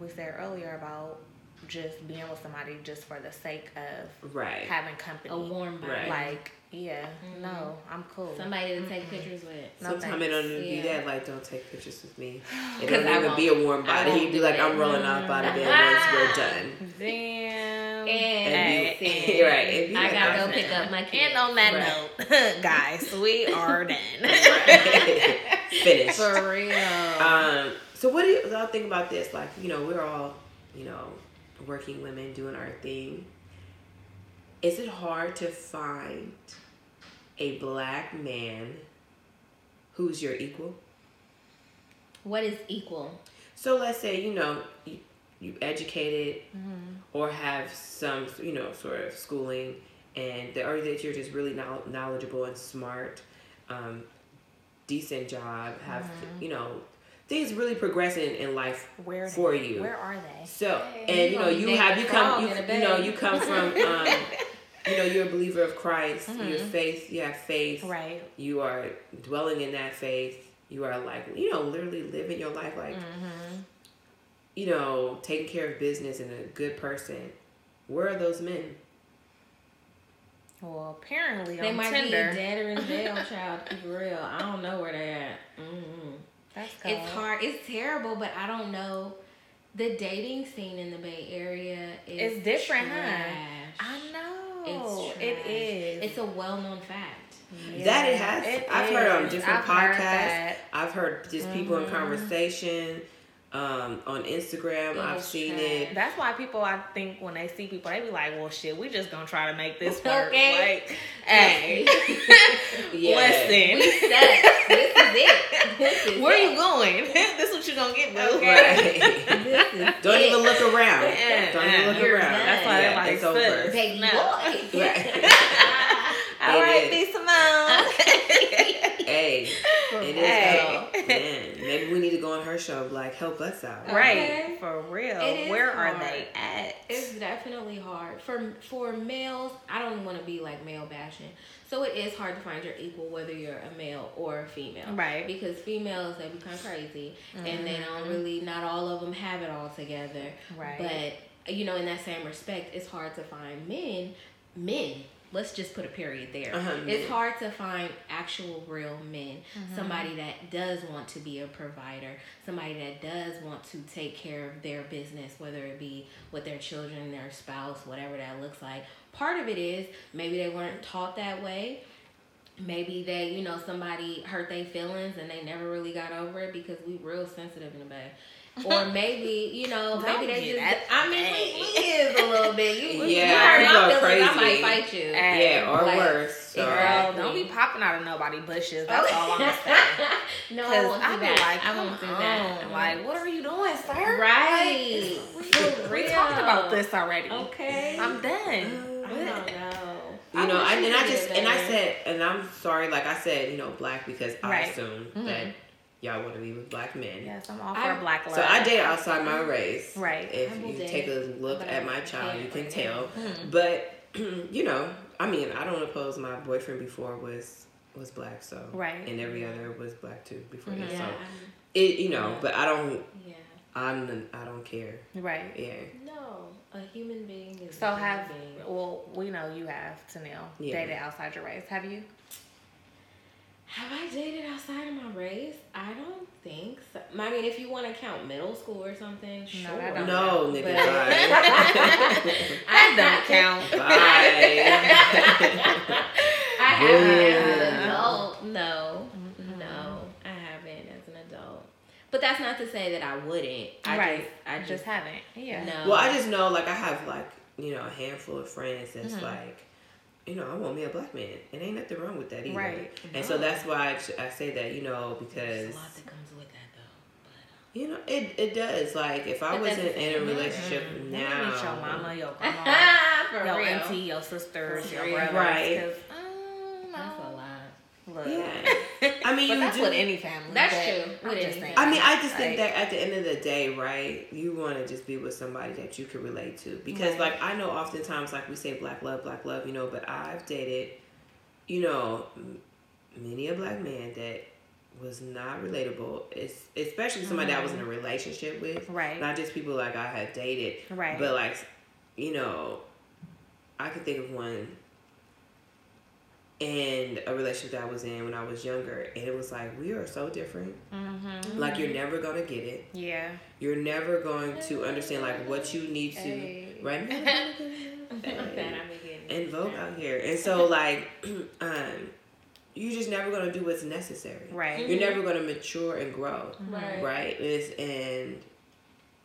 we said earlier about just being with somebody just for the sake of Right. having company. A warm body. Right. Like, yeah, no, I'm cool. Somebody to take pictures with. No Sometimes it don't even Yeah. be that. Like, don't take pictures with me. It don't even be a warm body. He'd be like, it. I'm rolling off out of bed once we're done. Damn. And, And be- see, right, and be I like, gotta go pick up my kids. And on that Right. note, guys, we are done. Finished. For real. Um, so what do you all think about this? Like, you know, we're all, you know, working women doing our thing. Is it hard to find a black man who's your equal. What is equal? So let's say you know you, you educated or have some you know sort of schooling, and the, or that you're just really knowl- knowledgeable and smart, um, decent job, have you know things really progressing in life Where for they- you. Where are they? So Hey, and you you know you dating have you come you, you know you come from um, you know you're a believer of Christ. Your faith, you have faith. Right. You are dwelling in that faith. You are like you know literally living your life like you know taking care of business and a good person. Where are those men? Well, apparently They on might Tinder. be dead or in jail, child. Keep it real. I don't know where they at. mm That's cold. It's hard. It's terrible, but I don't know. The dating scene in the Bay Area is It's different, huh? I know. It's it trash. is. It's a well-known fact. that it has. it I've heard on different I've podcasts. that. I've heard just people in Mhm. conversation. Um, on Instagram, It I've seen trash. it. That's why people, I think, when they see people, they be like, "Well, shit, we just gonna try to make this work." Okay. Like, hey, Yeah. listen, We set. This is it. This is where it. you going? this is what you gonna get, boo. Okay. Right. This is Don't it. even look around. Yeah, Don't even look you're around. done. That's why yeah, like, it's over. sis. baby No. boy. Right. All It right, is. B Simone. Hey, it is. Hey. though. Man, maybe we need to go on her show. Like, help us out. Okay. right, for real. It is Where are hard. they at? It's definitely hard for for males. I don't want to be like male bashing, so it is hard to find your equal whether you're a male or a female, Right. Because females they become crazy and they don't mm-hmm. really. Not all of them have it all together, Right. But you know, in that same respect, it's hard to find men. Men. Let's just put a period there. Uh-huh, it's men. hard to find actual real men. Mm-hmm. Somebody that does want to be a provider. Somebody that does want to take care of their business, whether it be with their children, their spouse, whatever that looks like. Part of it is maybe they weren't taught that way. Maybe they, you know, somebody hurt their feelings and they never really got over it because we real sensitive in the bed. Or maybe, you know, maybe they just. that I mean, we, we is a little bit. You, you Yeah, hurt my feelings, I might fight you. Yeah, or Like, worse. So. Girl, don't be popping out of nobody bushes. That's all I'm gonna no, I won't do I be that. like, I won't do that. Like, what are you doing, sir? Right. Like, For we talked about this already. Okay. I'm done. I don't know. You know, I, wish and I just and I said, and I'm sorry, like I said, you know, black because I Right. assume Mm-hmm. that y'all want to be with black men. Yes, I'm all for I- black love. So I date outside my race. Right. If I will you date, take a look but at my child, you can right tell. now. But you know, I mean, I don't oppose my boyfriend before was was black, so Right. and every other was black too before Mhm. that. Yeah. So it, you know, Yeah. but I don't, yeah. I'm, I don't care. Right. Yeah. No, a human being is. So a human have being. well, we know you have Tanil Yeah. dated outside your race. Have you? Have I dated outside of my race? I don't think so. I mean, if you want to count middle school or something, sure. that don't No, But- nigga, bye. That don't count. bye. I haven't as an adult. No, no, I haven't as an adult. But that's not to say that I wouldn't. I right. Just, I just, just haven't. Yeah. no. Well, I just know, like, I have like, you know, a handful of friends that's Mhm. like, you know, I want me a black man, and ain't nothing wrong with that either. Right. And so that's why I, I say that, you know, There's because a lot that comes with that though. But you know, it it does. Like, if I But wasn't in a relationship Mm-hmm. now, meet your mama, your But grandma, for your real, auntie, your sisters, your real. brothers. Right. 'cause, mm, that's a lot. Look. Yeah. I mean, but you that's do- with any family. That's true. I'm With just any saying. I mean, I just think Like, that at the end of the day, right, you want to just be with somebody that you can relate to. Because, Right. like, I know oftentimes, like, we say black love, black love, you know, but I've dated, you know, many a black man that was not relatable, it's, especially somebody that I was in a relationship with. Mm-hmm. Right. Not just people, like, I had dated. Right. But, like, you know, I could think of one and a relationship that I was in when I was younger, and it was like, we are so different. Mm-hmm. Like, you're never going to get it Yeah. you're never going to understand like what you need to Hey. right now that I'm getting. and vote out here and so like um you're just never going to do what's necessary Right. you're never going to mature and grow Right. right It's, and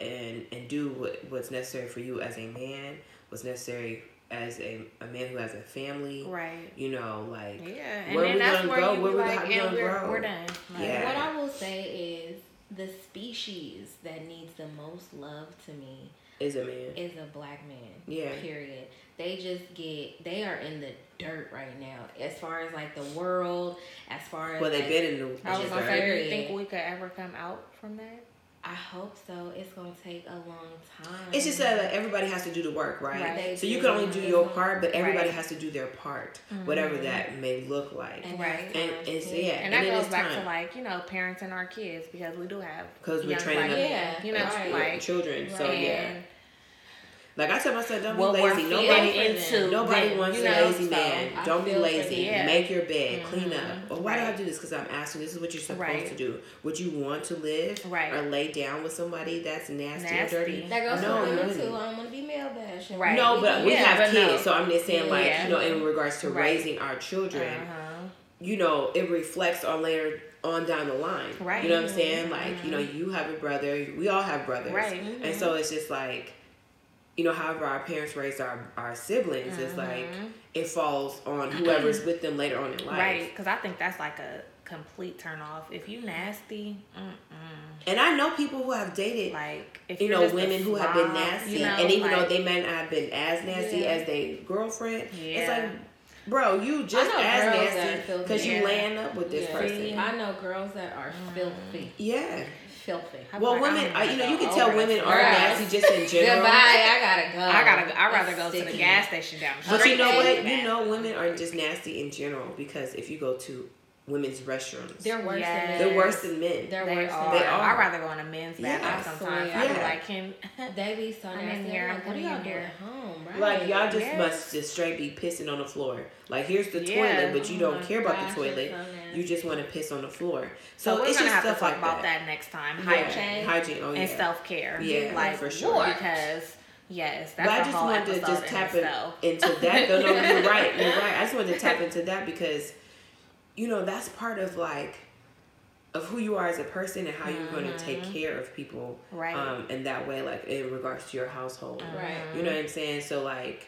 and and do what what's necessary for you as a man what's necessary as a, a man who has a family. Right. You know, like Yeah, and where then we that's gonna where go? you Where we like, how we and we're, grow? we're done. Like, Yeah. What I will say is the species that needs the most love to me is a man. is a black man. Yeah. Period. They just get they are in the dirt right now. As far as like the world, as far as Well, they've like, been in the. I was Just gonna say, do you think we could ever come out from that? I hope so. It's gonna take a long time. It's just that like, everybody has to do the work, right? Right. So you can only do your part, but everybody Right. has to do their part, mm-hmm. whatever that may look like. And Right. And time it's yeah, And, and, that goes back time to like you know parenting our kids because we do have 'Cause we're training black them. Yeah, you know, right. like children. So yeah, and like I tell myself, don't what be lazy. Nobody, into nobody them, wants you a lazy so- man. I Don't be lazy. Yeah. Make your bed, clean up. Well, why do I do this? Because I'm asking. This is what you're supposed Right. to do. Would you want to live Right. or lay down with somebody that's nasty, Nasty. or dirty? That goes no, for women too. I don't want to be male bashing. Right. No, but we Yeah, have but kids, no. so I'm just saying, like Yeah. you know, in regards to Right. raising our children, uh-huh. you know, it reflects on later on down the line. Right. You know what I'm saying? Like, you know, you have a brother, we all have brothers. Right. And so it's just like, you know, however our parents raised our, our siblings, it's like mm-hmm. it falls on whoever's with them later on in life. right? Because I think that's like a complete turn off. If you nasty, mm-mm. And I know people who have dated like if you know, women who have been nasty, you know, and even though they may not have been as nasty Yeah. as their girlfriend, it's like, bro, you just as girls that are nasty because you Yeah. laying up with this Yeah. person. I know girls that are filthy. Mm. Yeah. Filthy. I'm Well, like, women, I'm you know, you can over tell it. women are Right. nasty just in general. Goodbye. I gotta go. I gotta. go- I'd rather That's go to the gas station down the But you know what? You know, women are just nasty in general because if you go to women's restrooms, They're worse Yes. than they're worse than men. They're They worse are. than They men. are. I'd rather go in a men's Yeah. bathroom sometimes. swear. I'd be Yeah. like, can They be so I'm in nasty. here, I'm I'm like, what are y'all doing at home, right? Like y'all just Yes. must just straight be pissing on the floor. Like here's the Yeah. toilet, but you Oh don't my care about the toilet. You just want to piss on the floor. so, So, we're it's gonna just have to talk like about that. that. next time. Yeah. Hygiene hygiene. Oh and self care. Yeah, like for sure. because yes, that's But I just wanted to just tap in, into that. No, no, you're right. You're right. I just wanted to tap into that because, you know, that's part of like, of who you are as a person and how you're going to take care of people. Mm-hmm. Right. Um, in that way, like in regards to your household. Right. You know what I'm saying? So like,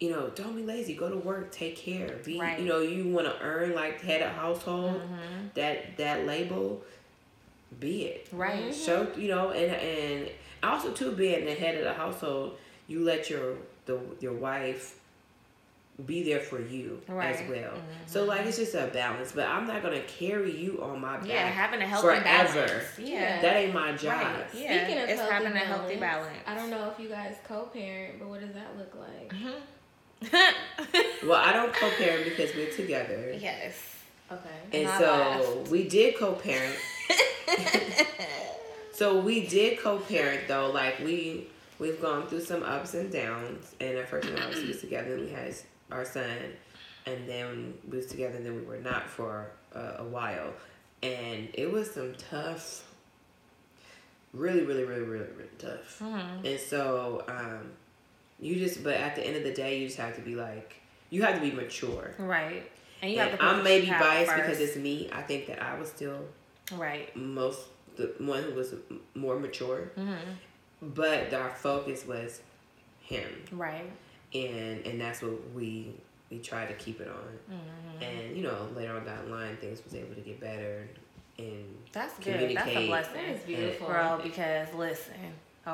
you know, don't be lazy. Go to work. Take care. Be. Right. You know, you want to earn like head of household. Mm-hmm. That that label. Be it. Right. Show you know, and and also too being the head of the household, you let your the your wife be there for you as Right. Mm-hmm. well. So like it's just a balance. But I'm not gonna carry you on my back. Yeah, having a healthy forever. balance. Yeah. Yeah. That ain't my job. Right. Yeah. Speaking of it's healthy having a healthy balance. I don't know if you guys co-parent, but what does that look like? Well, I don't co-parent because we're together. yes. Okay. And My so we did co-parent. so we did co-parent though. Like we we've gone through some ups and downs. And at first, when I was was together, we had our son, and then we was together, and then we were not for a, a while, and it was some tough. Really, really, really, really, really tough. Mhm. And so, um, you just, but at the end of the day, you just have to be like, you have to be mature. Right. And you And have to. I'm the maybe biased first. because it's me. I think that I was still right. most the one who was more mature, hmm but our focus was him, Right. and and that's what we we tried to keep it on. hmm And you know, later on down the line, things was able to get better, and That's good. That's a blessing, That is beautiful. bro. Because listen,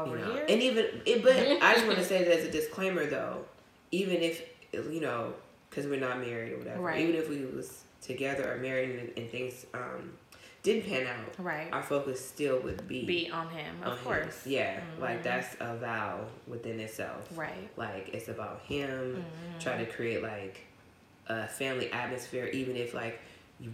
over you know, here, and even it, but I just want to say that as a disclaimer though, even if you know, because we're not married or whatever, Right. even if we was together or married and, and things um didn't pan out, right, our focus still would be be on him, on of him. course. Yeah, like Mhm. that's a vow within itself. Right. Like it's about him. Mhm. Try to create like a family atmosphere, even if like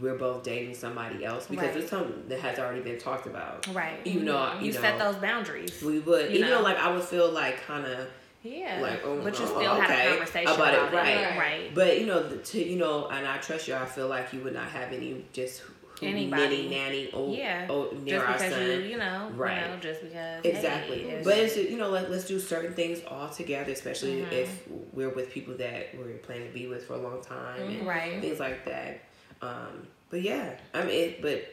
we're both dating somebody else, because Right. it's something that has already been talked about. Right. Even though Mhm. you, you know, set those boundaries. we would, you even know. though like I would feel like kind of yeah. like, oh, but you oh, still had okay, a conversation about about, it, right. it. Right. But you know, the, to you know, and I trust you. I feel like you would not have any just Anybody. nanny nanny old, Yeah. old near Just our because son. you, you know, Right. you know, just because. Exactly. Hey, but it's you know let, let's do certain things all together, especially Mhm. if we're with people that we're planning to be with for a long time and Right. things like that. Um, but yeah, I mean, it, but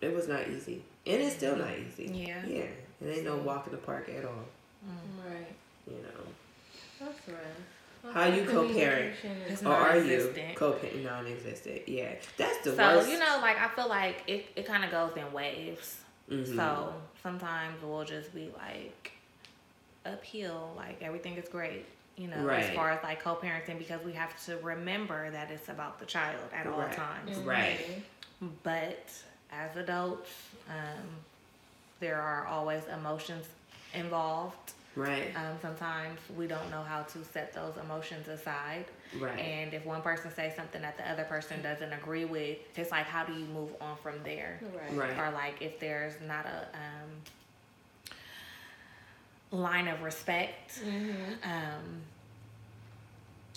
it was not easy, and it's still not easy. Yeah. Yeah, it ain't no walk in the park at all. Right. You know. That's right. How you co-parent? Is- Or are you co-parent? Non-existent. Yeah, that's the So worst. you know, like I feel like it, it kind of goes in waves. Mhm. So sometimes we'll just be like uphill, like everything is great, you know, Right. as far as like co-parenting, because we have to remember that it's about the child at all Right. times. Right. But as adults, um, there are always emotions involved. Right. Um, sometimes we don't know how to set those emotions aside. Right. And if one person says something that the other person doesn't agree with, it's like, how do you move on from there? Right. Right. Or like if there's not a um, line of respect. Mm-hmm. Um,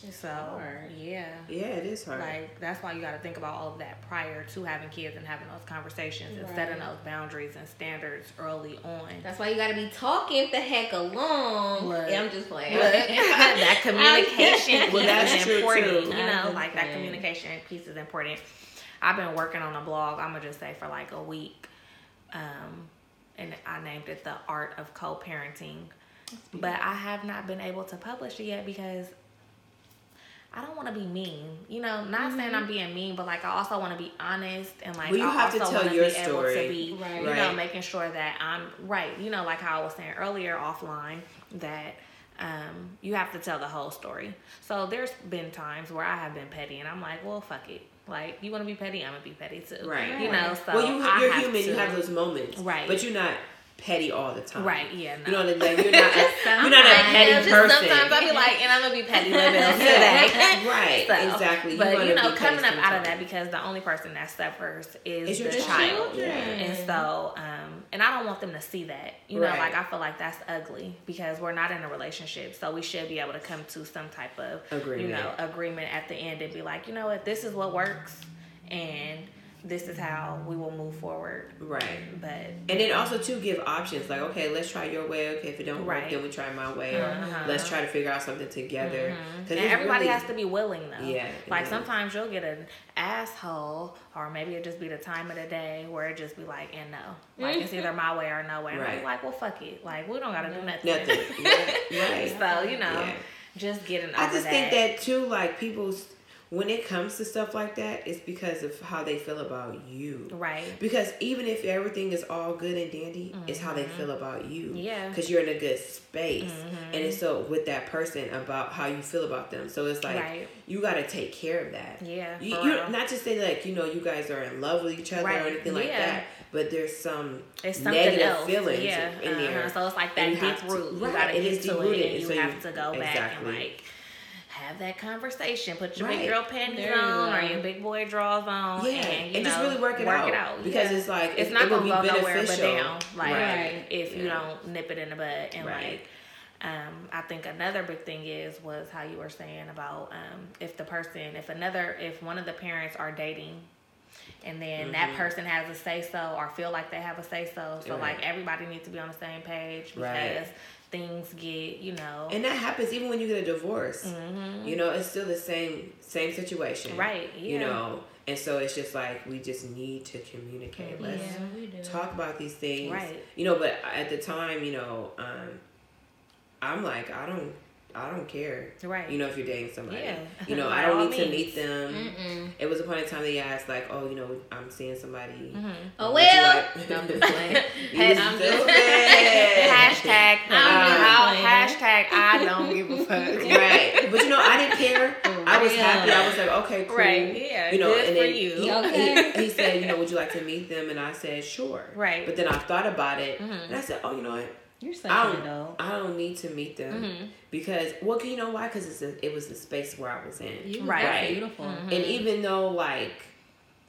It's so hard. yeah. Yeah, it is hard. Like that's why you got to think about all of that prior to having kids and having those conversations and setting those boundaries and standards early on. That's why you gotta be talking the heck along. Look. Yeah, I'm just playing. Look, that communication Well, that's is true, important. too. You know, I'm like that communication piece is important. I've been working on a blog. I'm gonna just say for like a week, um, and I named it the art of co-parenting. But I have not been able to publish it yet because I don't want to be mean. You know, not saying I'm being mean, but like I also want to be honest and like Well, you I have to tell wanna your be able story. to be, Right. you know, Right. making sure that I'm right. You know, like how I was saying earlier offline that um, you have to tell the whole story. So there's been times where I have been petty, and I'm like, well, fuck it. Like you want to be petty, I'm gonna be petty too. Right. You know, so well, you, you're have human. You to- have those moments. Right. But you're not petty all the time. Right. Yeah. No. You know what I'm saying? You're not. A, you're not a petty person. Sometimes I'll be like, and I'm gonna be petty little bit today. right. So, exactly. But you know, coming up out of that because the only person that suffers is the child. And so, um, and I don't want them to see that. You know, Right. like I feel like that's ugly because we're not in a relationship. So we should be able to come to some type of you know agreement at the end and be like, you know what, this is what works, and this is how we will move forward. Right. But And then also to give options like, okay, let's try your way. Okay, if it don't work, then we try my way. Uh-huh. let's try to figure out something together. Mhm. 'Cause And everybody really- has to be willing though. Yeah, Like yeah. sometimes you'll get an asshole, or maybe it just be the time of the day where it just be like, and no, like it's either my way or no way. And I'm Right. like, well, fuck it. Like we don't gotta do nothing. Nothing. Yeah, right. so you know, Yeah. just getting I just that. think that too, like people's when it comes to stuff like that, it's because of how they feel about you. right. Because even if everything is all good and dandy, it's how they feel about you. Mm-hmm. Yeah. Mm-hmm. Because you're in a good space. And it's so with that person about how you feel about them. So it's like Right. you got to take care of that. Yeah, You, you not just say like, you know, you guys are in love with each other Right. or anything like Yeah. that, but there's some negative else. feelings yeah. in there. uh-huh. So it's like that deep have to- root. you gotta get to it, and you so you- have to go back and like have that conversation. Put your Right. big girl panties There you on or your big boy drawers on. Yeah, and, you and just know, really work it out. Because it's like, it's it- not it gonna be go nowhere but beneficial. down. Like Right. if you don't nip it in the bud and Right. like. Um, I think another big thing is was how you were saying about um, if the person, if another, if one of the parents are dating, and then that Mhm. person has a say so or feel like they have a say so, so Right. like everybody needs to be on the same page because Right. Things get, you know, And that happens even when you get a divorce. Mhm. You know, it's still the same same situation. Right, You know, and so it's just like we just need to communicate. Let's Yeah, talk about these things. Right. You know, but at the time, you know, um, I'm like, I don't, I don't care. Right. You know, if you're dating somebody. Yeah. You know, I don't all need to meet them. Mm-mm. It was a point in time they asked, like, oh, you know, I'm seeing somebody. Mhm. Oh well. like- I'm just playing. I'm just- stupid. hashtag, I'm just playing. hashtag, I don't give a fuck. right. But you know, I didn't care. I was real. happy. I was like, okay, cool. Right, yeah, You know, good and for then you. He, Okay. he, he said, you know, would you like to meet them? And I said, sure. Right. But then I thought about it, Mhm. and I said, oh, you know what? You're such I an don't, adult. I don't need to meet them Mhm. because, well, can you know why? Because it was the space where I was in. You Right. right. Right. beautiful. Mhm. And even though, like,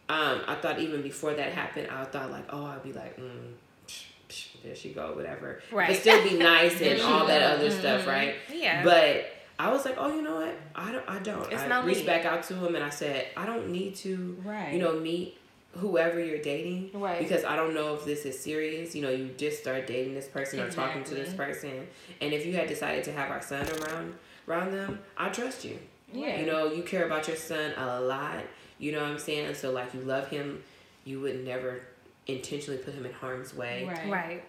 um, I thought even before that happened, I thought like, oh, I'd be like, mm, psh, psh, there she go, whatever. Right. But still be nice and all that other Mhm. stuff, right? Yeah. But I was like, oh, you know what? I don't. I don't. It's I no reached need. back out to him and I said, I don't need to, Right. you know, meet whoever you're dating, Right. Because I don't know if this is serious. You know, you just start dating this person or talking to this person, and if you had decided to have our son around around them, I trust you. Yeah. You know, you care about your son a lot. You know what I'm saying? So like, you love him. You would never intentionally put him in harm's way. Right. right.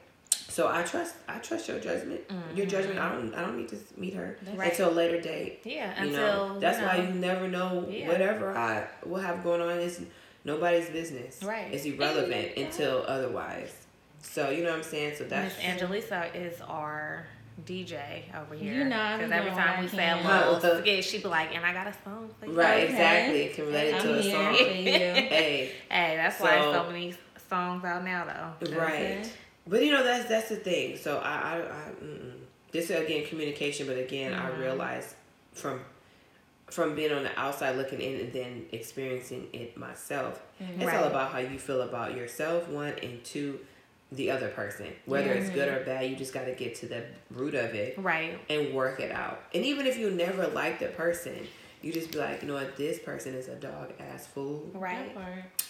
So I trust I trust your judgment. Your mm-hmm. judgment. I don't I don't need to meet her Right. until a later date. Yeah, You until know that's you why you never know Yeah. whatever I will have going on is nobody's business. Right. It's irrelevant until otherwise. So you know what I'm saying. So that's Miss Angelisa is our DJ over here. You know, because every doing time we say hello, can. little skit, she be like, "And I got a song for you." right. Okay. Exactly. Can relate it to I'm a song. for you. Hey. Hey, that's why So- so many songs out now, though. Right. Okay. But you know that's that's the thing. So I I, I this is again communication, but again I Mhm. realized from from being on the outside looking in and then experiencing it myself. It's all about how you feel about yourself, one and two, the other person. Whether it's good or mm-hmm. bad, you just got to get to the root of it Right. and work it out. And even if you never like the person, you just be like, you know what, this person is a dog ass fool, Right.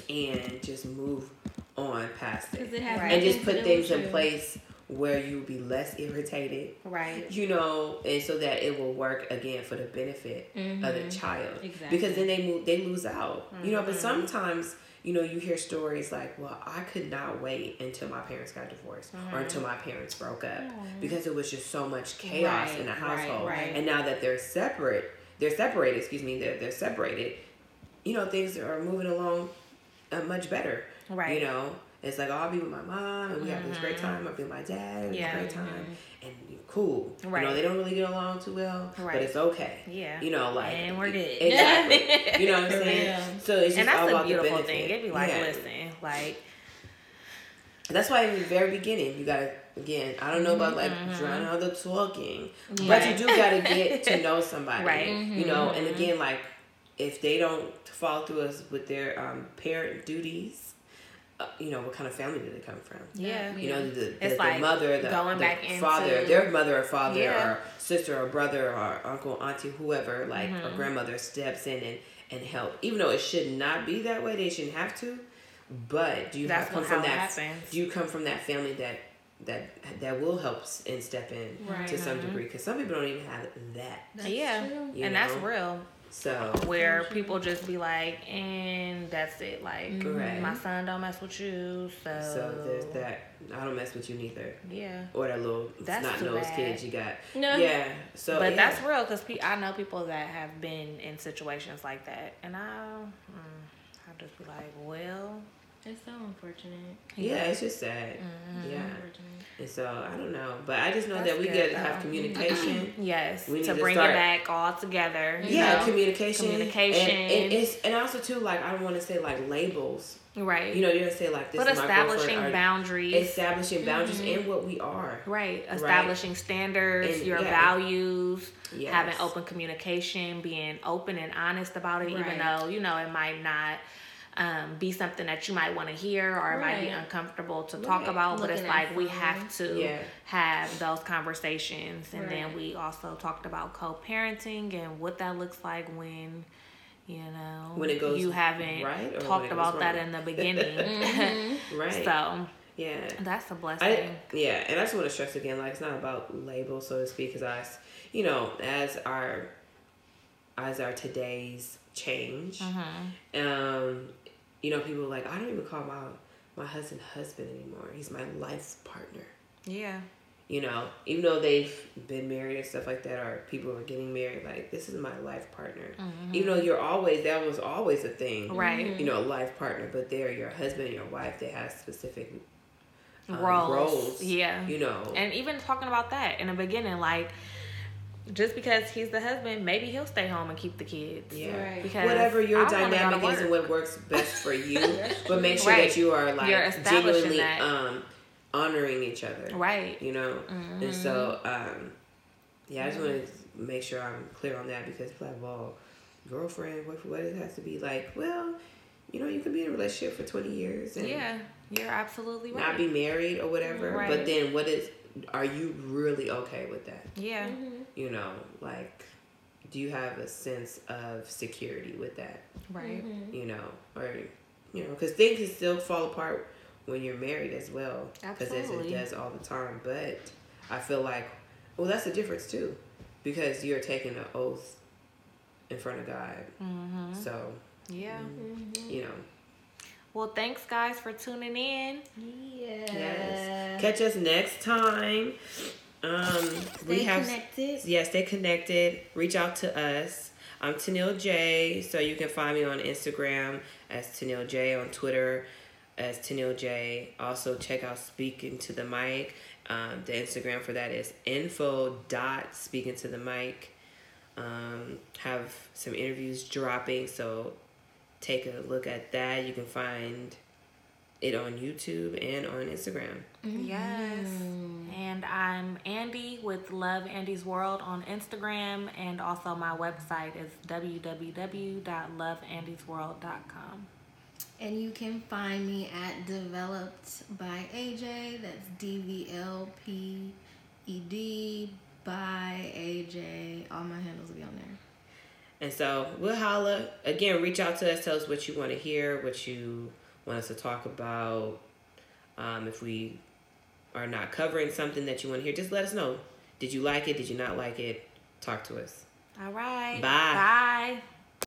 And just move on past it it has Right. and just put things in place where you'll be less irritated Right. you know and so that it will work again for the benefit of the child Mm-hmm. Exactly. because then they move they lose out you know but sometimes you know you hear stories like well i could not wait until my parents got divorced or until my parents broke up because it was just so much chaos Right, in the right, household right. and now that they're separate they're separated excuse me they're, they're separated you know things are moving along uh, much better Right. you know it's like oh, I'll be with my mom and we have this great mm-hmm. time. I'll be with my dad and Yeah. a great time and cool. You Right. know they don't really get along too well, Right. but it's okay. Yeah. You know, like And we're good. Exactly. you know what I'm saying? real. So it's just and all that's a about the beautiful benefit. thing. It'd be like, Yeah. listen, like, That's why in the very beginning you gotta again. I don't know about like mm-hmm. drowning all the talking, but you do gotta get to know somebody, Right. You know, and mm-hmm. again, like if they don't follow through us with their um, parent duties, you know, what kind of family did they come from? yeah. You know, the, the, It's the like mother, the, going the back into- father, their mother or father Yeah. or sister or brother or uncle, auntie, whoever, like Mm-hmm. or grandmother steps in and, and help. Even though it should not be that way, they shouldn't have to. But do you That's come from that? happens. Do you come from that family that that that will help and step in Right. to some degree? Because some people don't even have that. That's yeah. true. You And that's know? real. So Where people just be like, and that's it. Like, Correct. my son don't mess with you. So, so there's that. I don't mess with you neither. Yeah. Or that little That's snot too nose bad. kids you got. No. Yeah. So but yeah. that's real because pe- I know people that have been in situations like that, and I, mm, I just be like, well, It's so unfortunate. Yeah, it's just sad. Mm-hmm. Yeah. Unfortunate. And so I don't know, but I just know That's that we good, get to have communication. yes, We need to to bring start- it back all together. yeah, know? communication. Communication. And, and it's and also too like I don't want to say like labels. right. You know, you don't say like this but is my establishing girlfriend. or boundaries. establishing boundaries in what we are. Right, establishing standards, And, your yeah. values, Yes. having open communication, being open and honest about it, even though you know it might not um, be something that you might want to hear or it might be uncomfortable to talk Right. about. But it's like we have to Yeah. have those conversations, and then we also talked about co-parenting and what that looks like when. You know, When it goes you haven't right talked about that in the beginning. Right. so yeah. that's a blessing. I yeah, and I just want to stress again, like it's not about labels, so to speak, because I, you know, as our, as our today's change, Mm-hmm. um, you know, people are like I don't even call my my husband husband anymore. He's my life's partner. yeah. You know, even though they've been married and stuff like that, or people are getting married, like this is my life partner. Even though you're always that was always a thing, Right. You know, life partner, but they're your husband and your wife. They have specific um, roles. roles. Yeah. You know, And even talking about that in the beginning, like just because he's the husband, maybe he'll stay home and keep the kids. Yeah. Right. Because Whatever your I wanna go to dynamic is and what works best for you, but make sure Right. that you are like You're genuinely that. um honoring each other. Right. You know? And so um yeah, I just want to make sure I'm clear on that because people like, well, girlfriend, what what it has to be like, well, you know, you can be in a relationship for 20 years and Yeah. You're absolutely right. not be married or whatever, Right. but then what is are you really okay with that? yeah. You know, like do you have a sense of security with that? Right. Mm-hmm. you know, or you know, because things can still fall apart when you're married as well, because it does all the time. But I feel like, well, that's the difference too, because you're taking an oath in front of God. Mm-hmm. So Yeah. Mm-hmm. Mm-hmm. you know, Well, thanks guys for tuning in. Yes. yes. Catch us next time. Um, we have connected. yeah, stay connected. Reach out to us. I'm Tanil J, so you can find me on Instagram as Tanil J, on Twitter as Tanil J. Also check out Speaking to the Mic. Um, the Instagram for that is info dot speaking to the mic. Um, have some interviews dropping, so take a look at that. You can find it on YouTube and on Instagram. Yes. And I'm Andy with Love Andy's World on Instagram. And also my website is www.loveandysworld.com. And you can find me at Developed by AJ. That's D V L P E D by AJ. All my handles will be on there. And so we'll holla. Again, reach out to us. Tell us what you want to hear, what you want us to talk about. Um, if we are not covering something that you want to hear, just let us know. Did you like it? Did you not like it? Talk to us. All right. Bye. Bye.